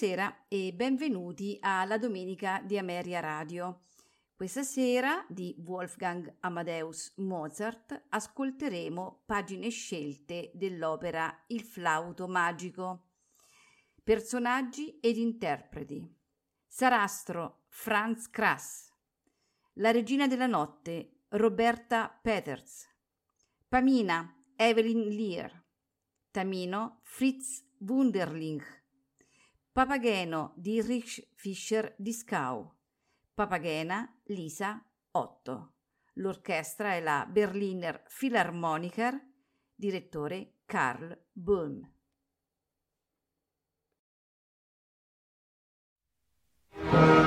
Buonasera e benvenuti alla domenica di Ameria Radio. Questa sera di Wolfgang Amadeus Mozart ascolteremo pagine scelte dell'opera Il flauto magico. Personaggi ed interpreti. Sarastro Franz Krass. La regina della notte Roberta Peters. Pamina Evelyn Lear. Tamino Fritz Wunderling. Papageno di Rich Fischer di Skau. Papagena Lisa Otto. L'orchestra è la Berliner Philharmoniker, direttore Karl Böhm. Thank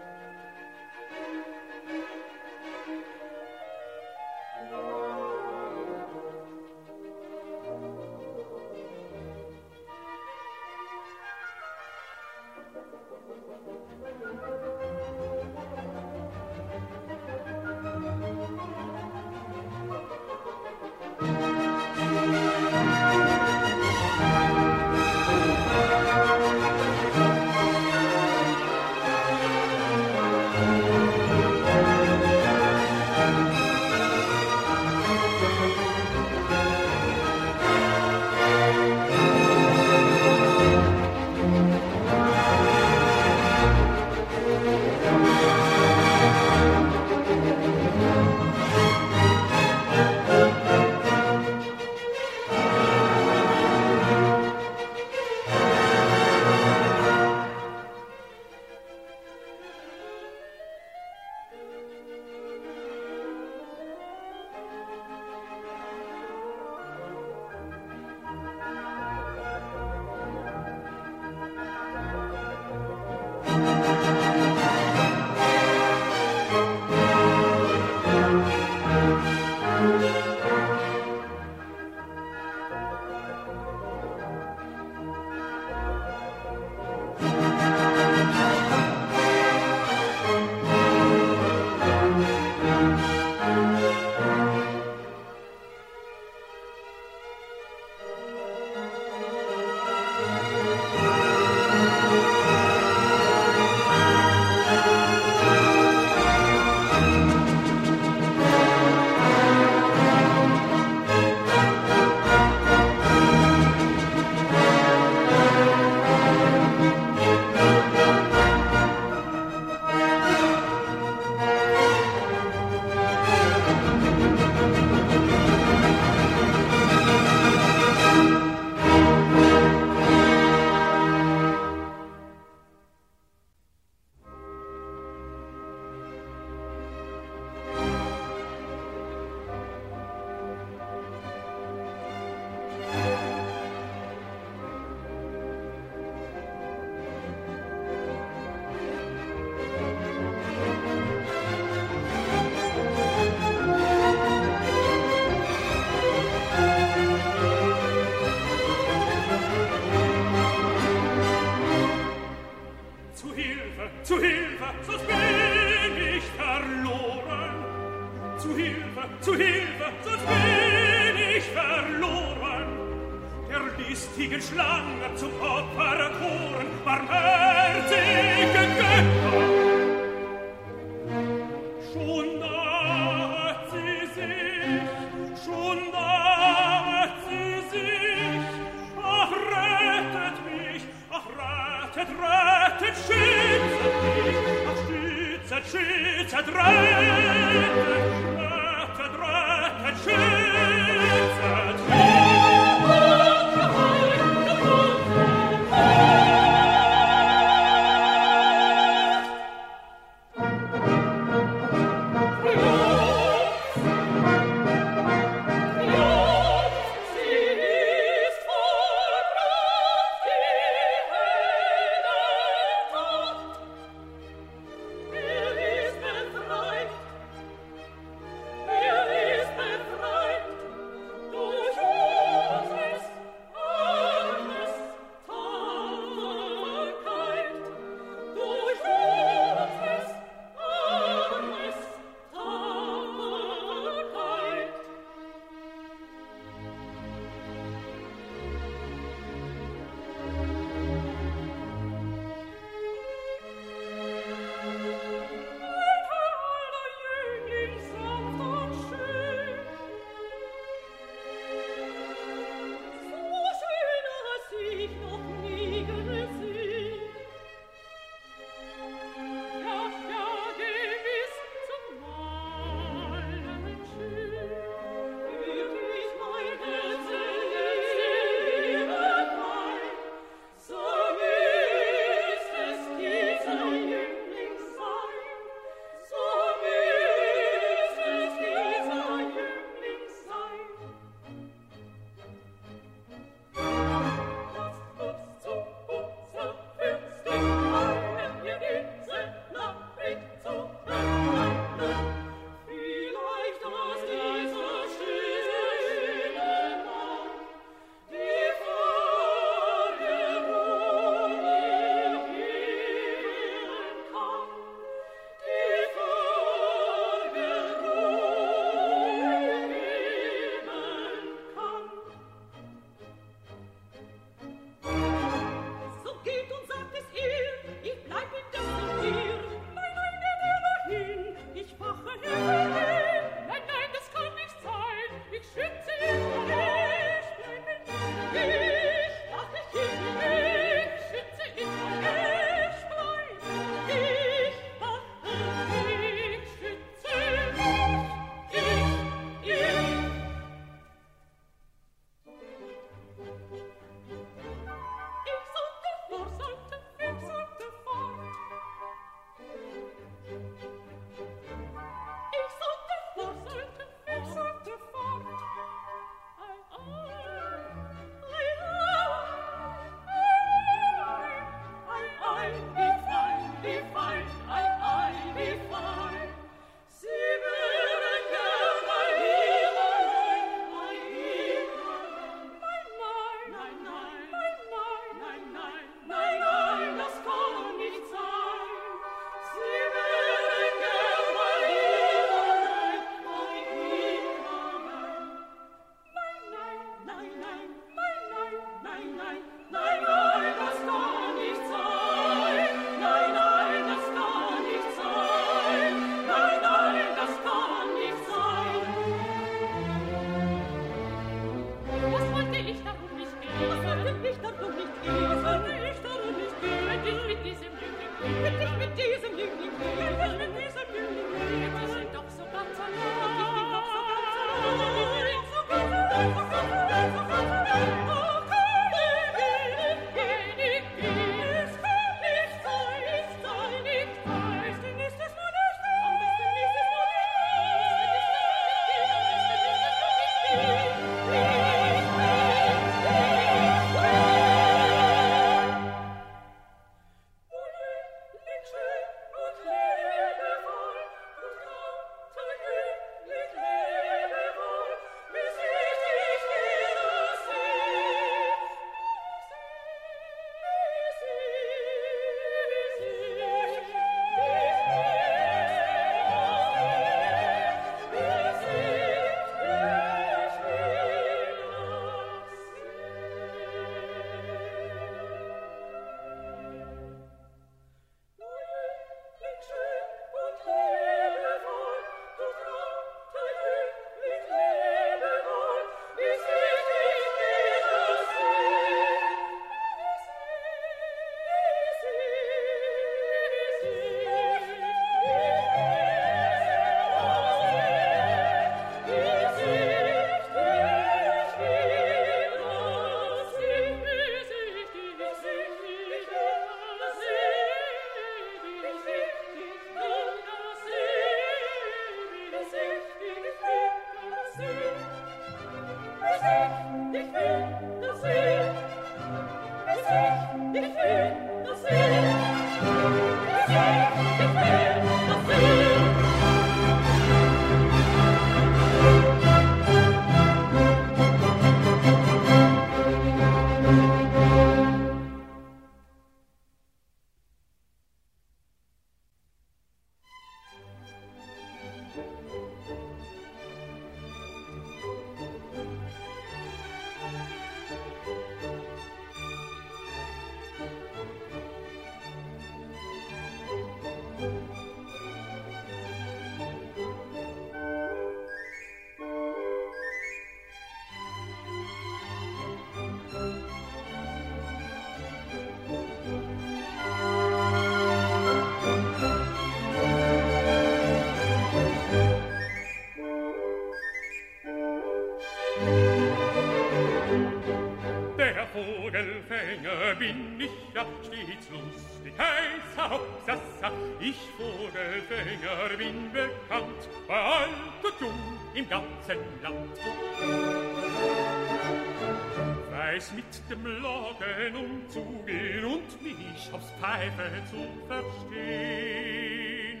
Pfeife zu verstehen.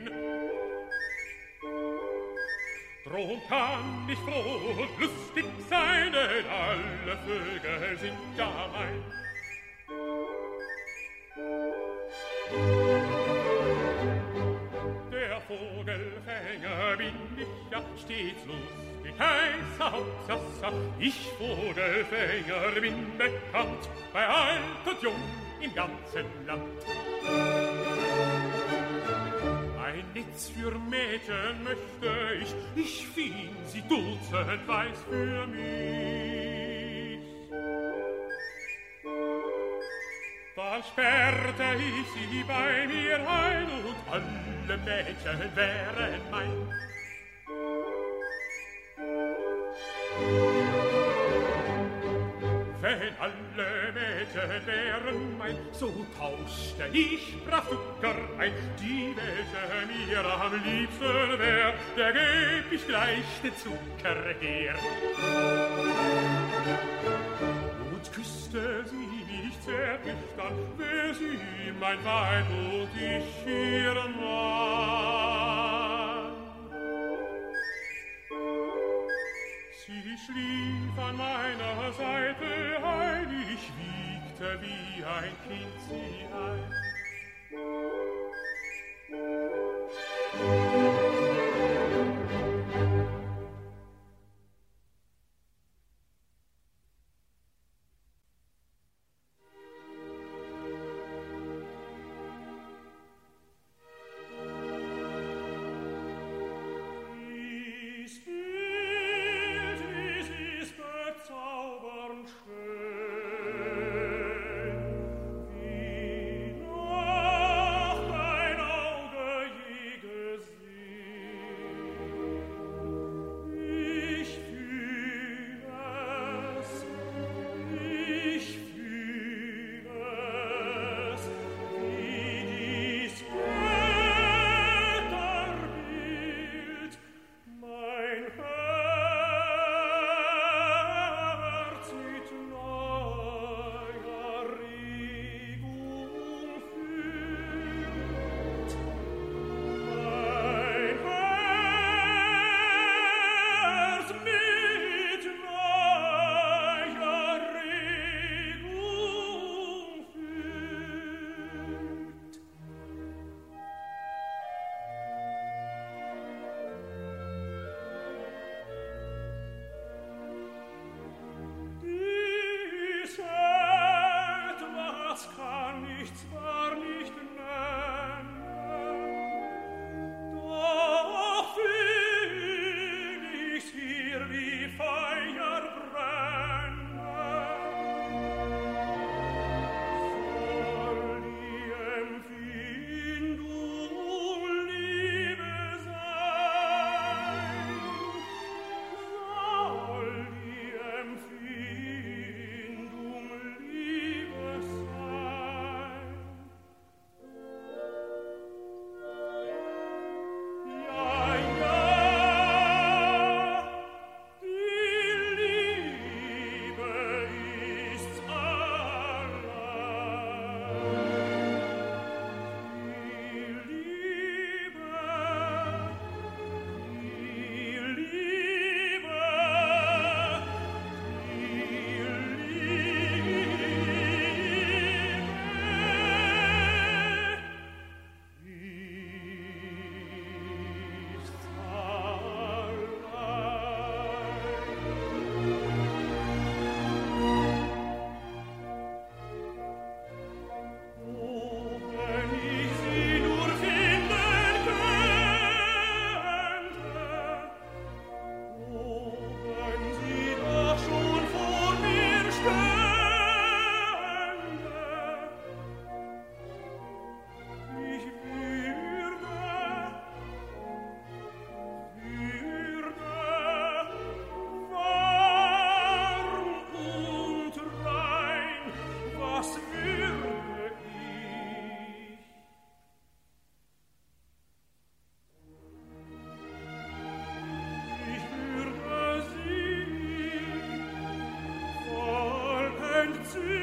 Drum kann ich froh und lustig sein, denn alle Vögel sind ja mein. Der Vogelfänger bin ich ja stets lustig, heißer Hauptsasser. Ich Vogelfänger bin bekannt, bei alt und jung im ganzen Land. Ein Netz für Mädchen möchte ich, ich fing sie dutzend weiß für mich. Dann sperrte ich sie bei mir ein und alle Mädchen wären mein. Wenn alle Mädchen wären mein, so tauschte ich Brafucker ein. Die, welche mir am liebsten wär, der geb ich gleich den Zucker her. Und küsste sie mich zärtlich, dann wär sie mein Weib und ich ihr Mann. Sie schlief an meiner Seite ein, ich wiegte wie ein Kind sie ein. 是。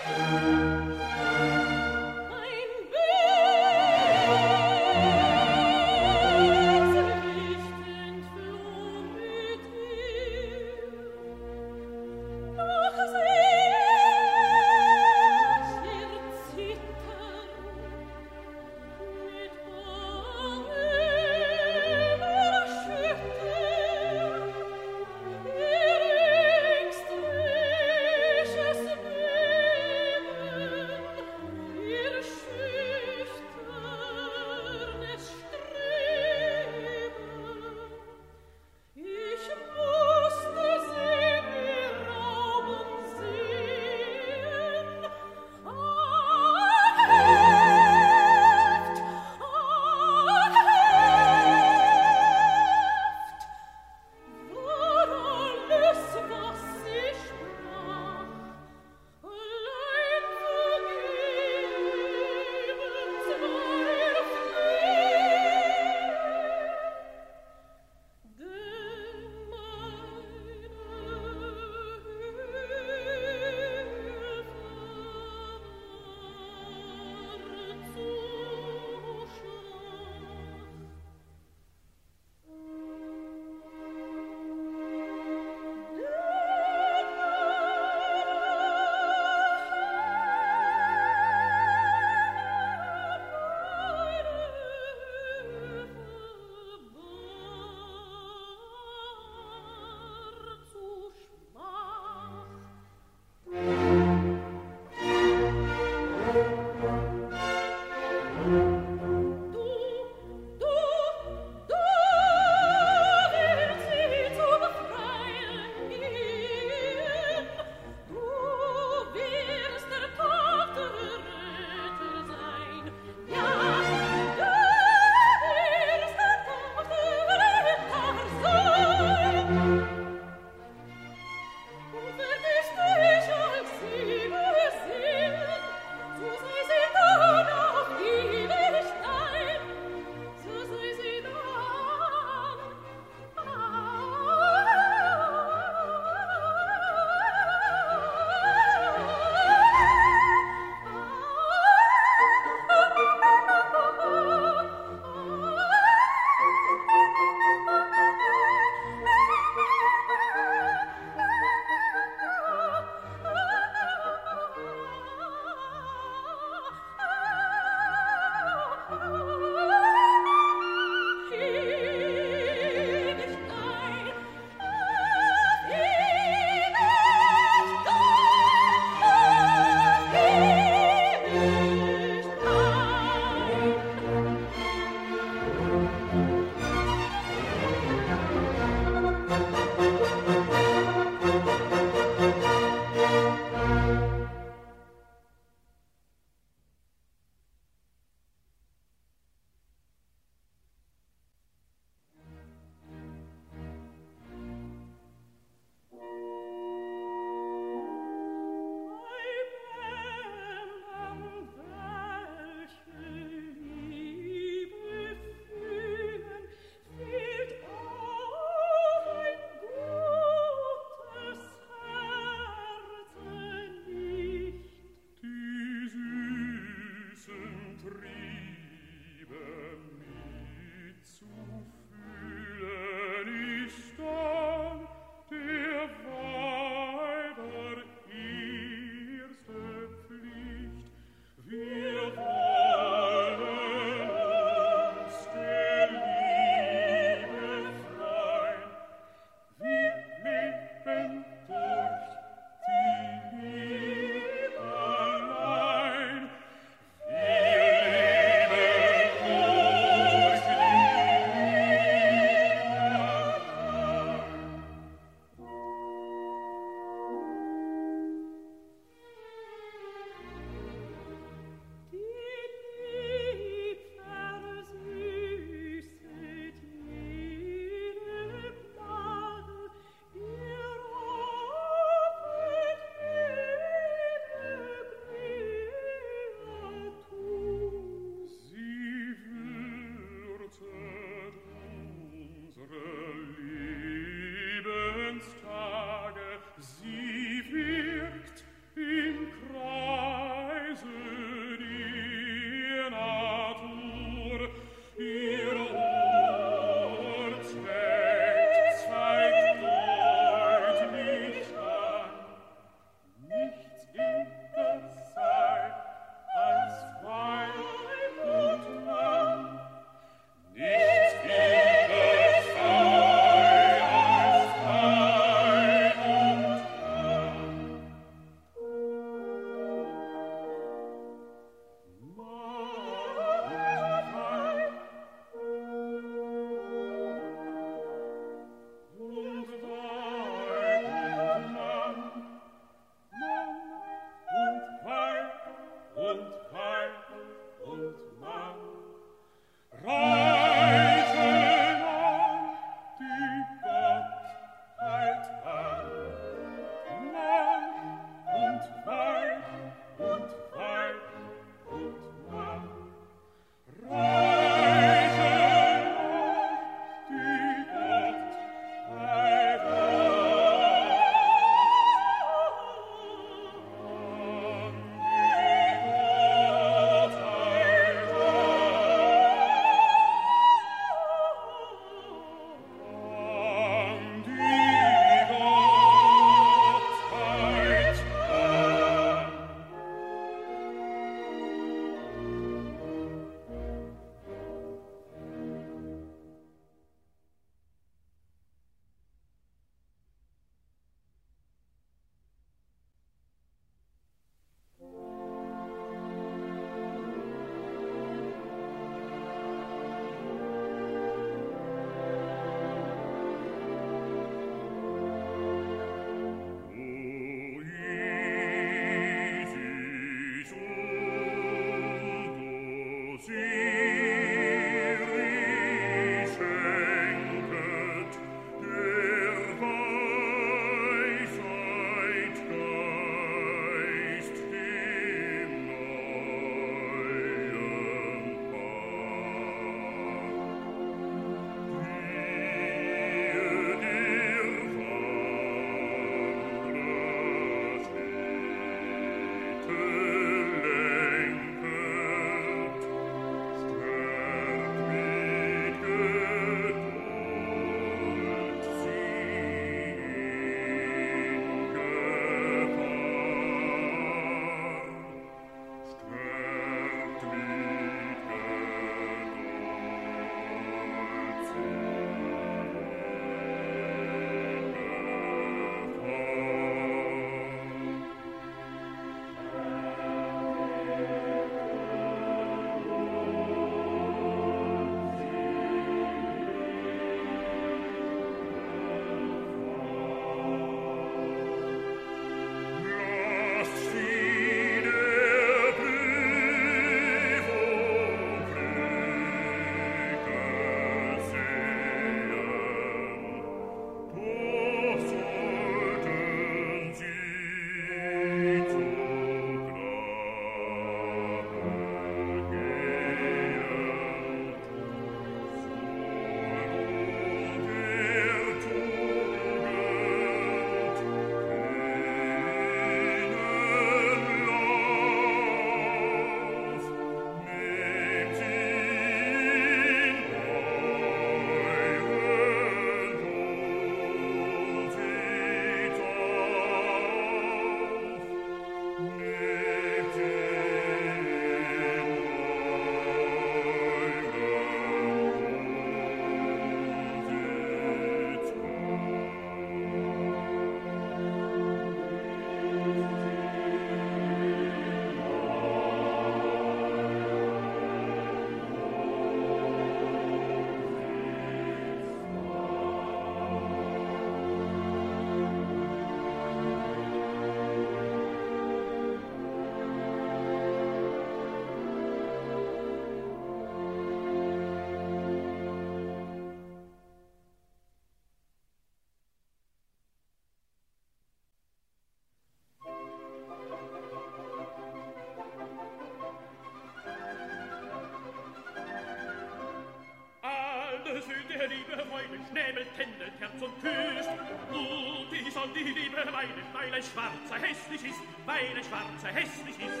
Schnäbelt, tändelt, Herz und küsst. Und ich soll die Liebe meinen, weil ein Schwarzer hässlich ist, weil ein Schwarzer hässlich ist.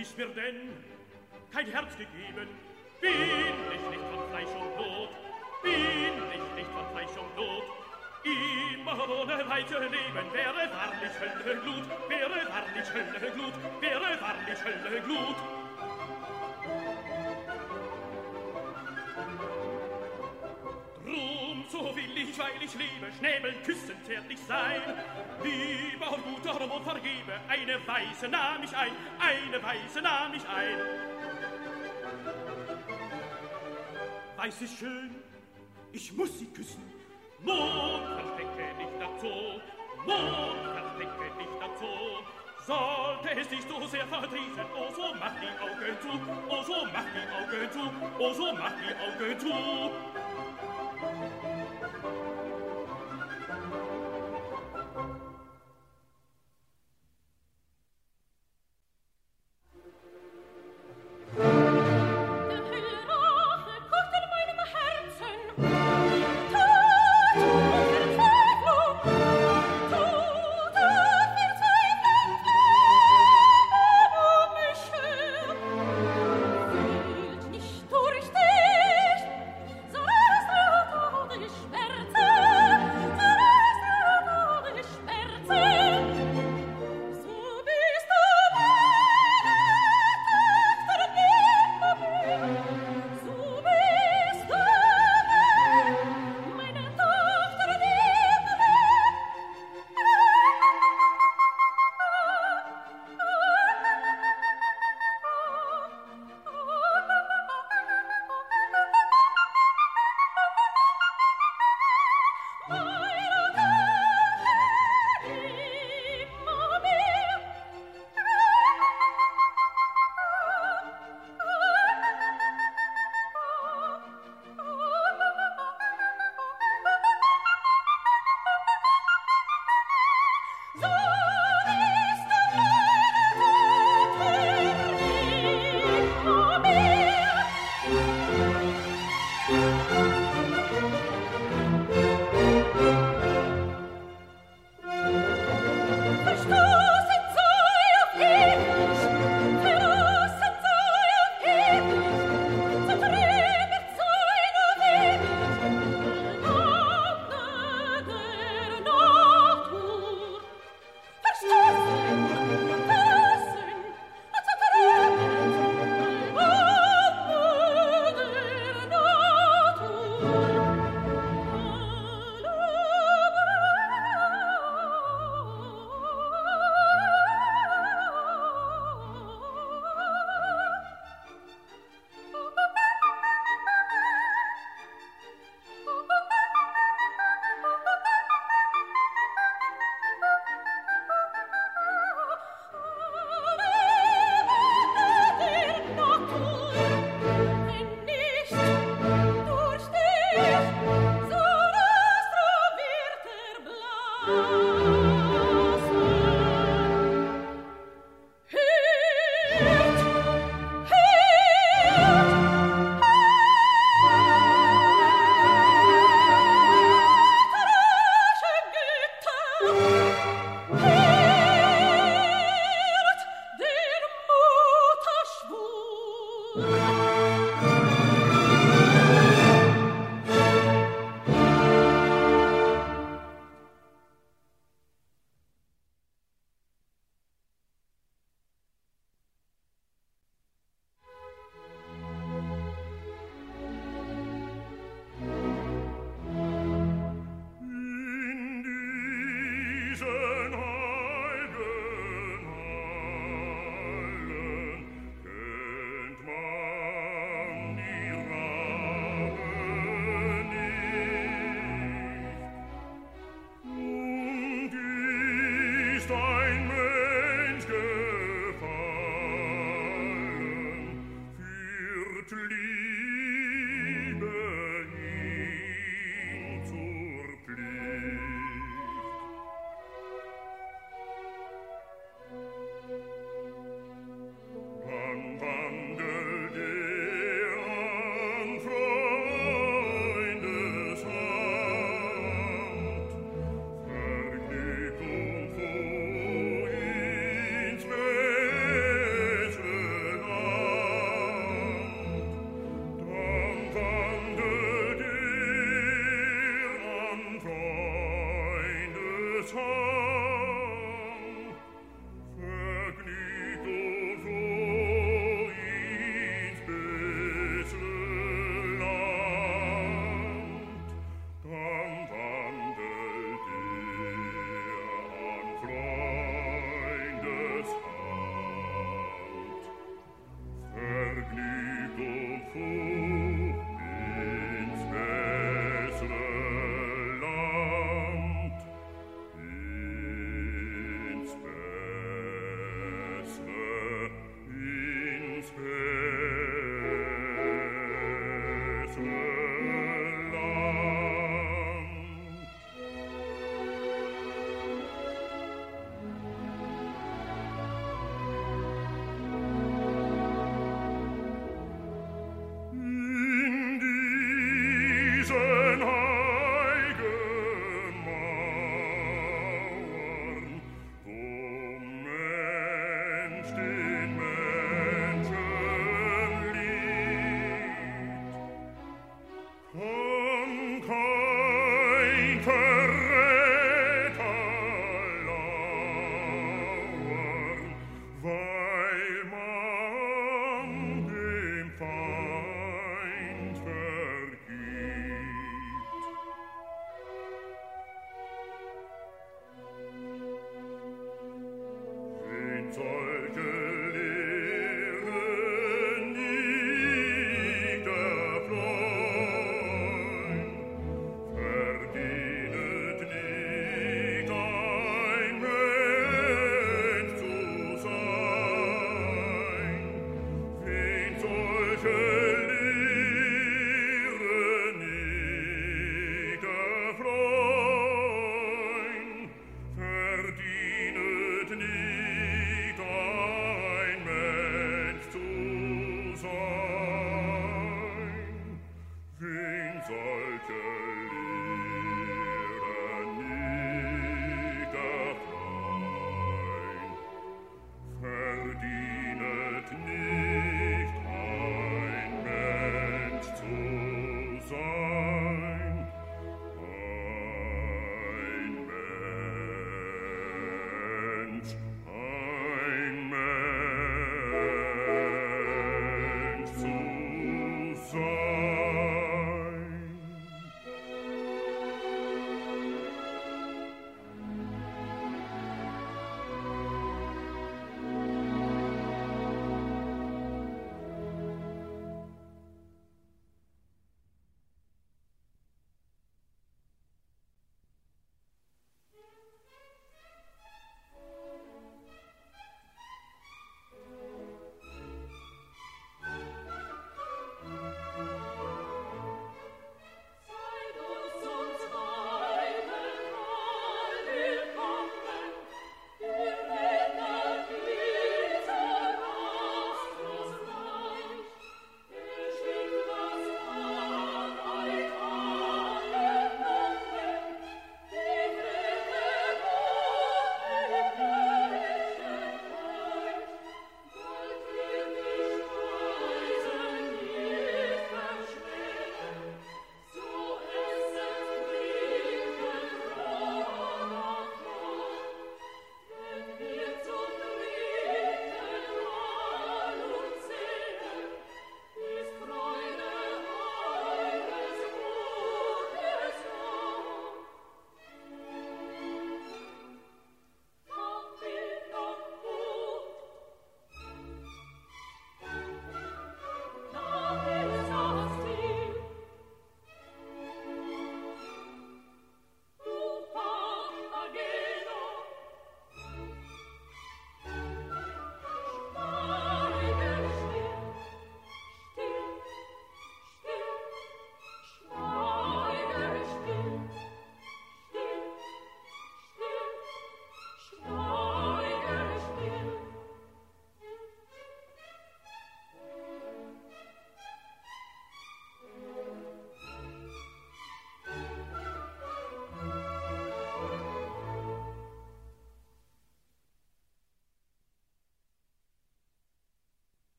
Ist mir denn kein Herz gegeben, bin ich nicht von Fleisch und Blut, bin ich nicht von Fleisch und Blut, Immer ohne weiter Leben wäre wahrlich Hölle Glut, wäre wahrlich Hölle Glut, wäre wahrlich Hölle Glut. Ich, liebe, schnäbeln, küssen, zärtlich sein. Liebe und gut, darum und vergebe, eine Weise nahm ich ein, eine Weise nahm ich ein. Weiß ist schön, ich muss sie küssen, Mond, verstecke dich dazu, Mond, verstecke dich dazu. Sollte es dich so sehr verdrießen, oh so mach die Augen zu, oh so mach die Augen zu, oh so mach die Augen zu.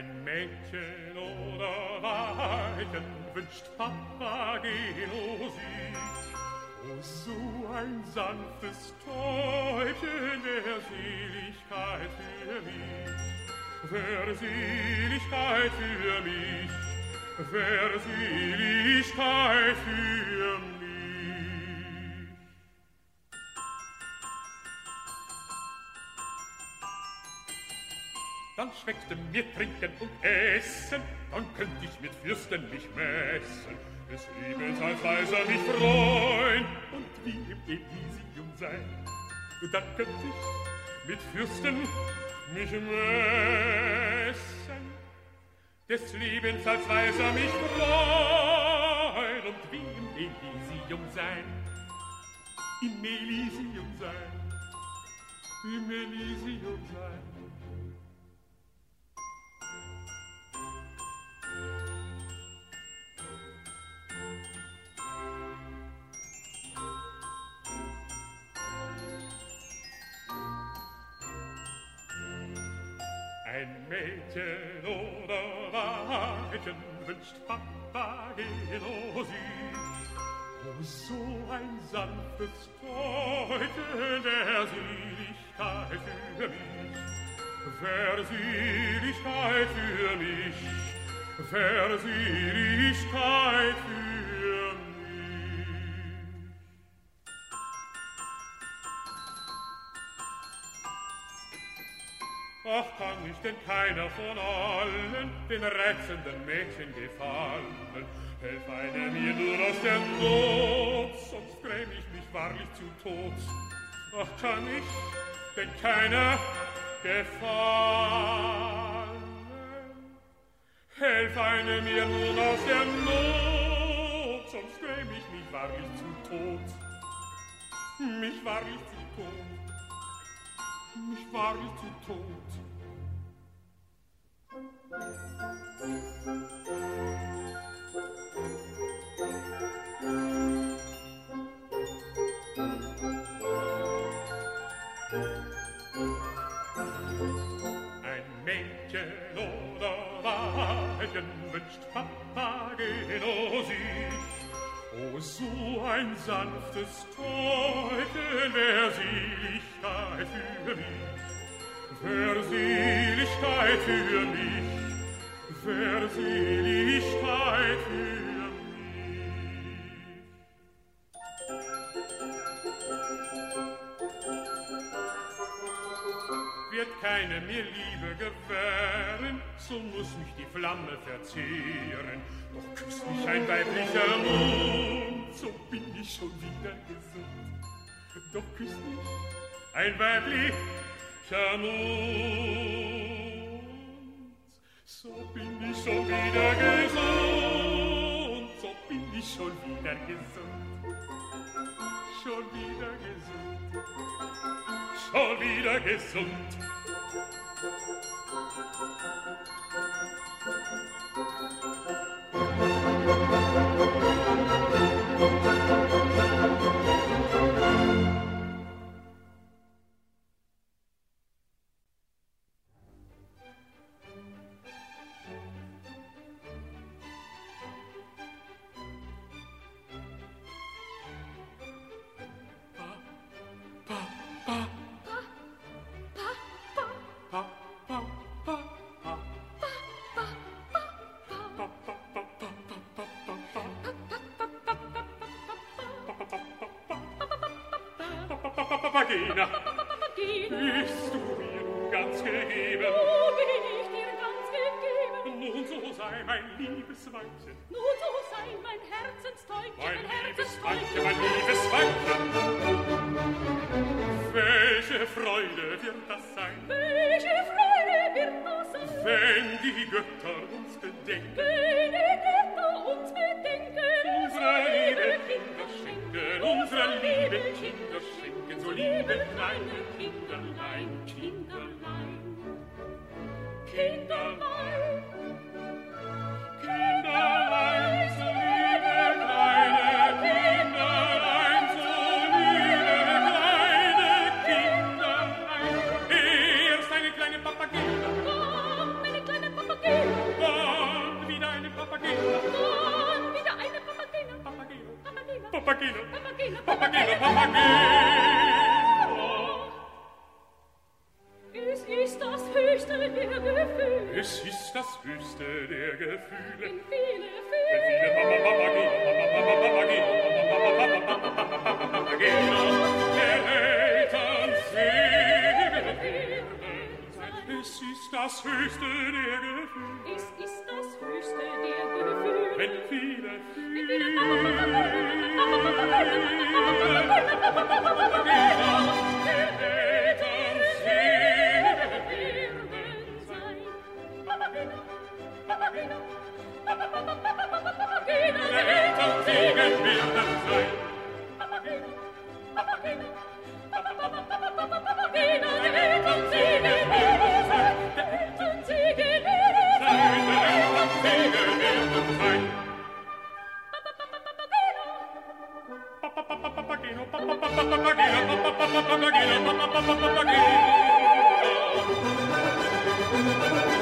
Mädchen oder Weiden wünscht Papageno sich. Oh, so ein sanftes Täubchen der Seligkeit für mich, der Seligkeit für mich, der Seligkeit für mich. Schmeckte mir Trinken und Essen, dann könnt ich mit Fürsten mich messen, des Lebens als Weiser mich freuen und wie im Elysium sein. Und dann könnt ich mit Fürsten mich messen, des Lebens als Weiser mich freuen und wie im Elysium sein. Im Elysium sein, im Elysium sein. Ein Mädchen oder Weibchen wünscht Papageno sich. Oh, so ein sanftes Täubchen der Seligkeit für mich. Verseligkeit für mich, Verseligkeit für Ach, kann ich denn keiner von allen den reizenden Mädchen gefallen? Helf einer mir nur aus der Not, sonst gräm ich mich wahrlich zu Tod. Ach, kann ich denn keiner gefallen. Helf eine mir nun aus der Not, sonst gräm ich mich wahrlich zu Tod. Mich wahrlich zu Tod. Mich wahrlich zu Tod. Mädchen wünscht Papageno sich. O, so ein sanftes Täubchen wär Seligkeit für mich, wär Seligkeit für mich, wär Seligkeit für mich. wird keine mir Liebe gewähren, so muss mich die Flamme verzehren. Doch küsst mich ein weiblicher Mund, so bin ich schon wieder gesund. Doch küsst mich ein weiblicher camus so bin ich so wieder gesund so bin ich schon wieder gesund schon wieder gesund. Schon wieder gesund. ist das höchste der Gefühle. Es ist das höchste der Gefühle. Wenn viele Papageno, Papageno, Papageno, Papageno, Papageno, viele Die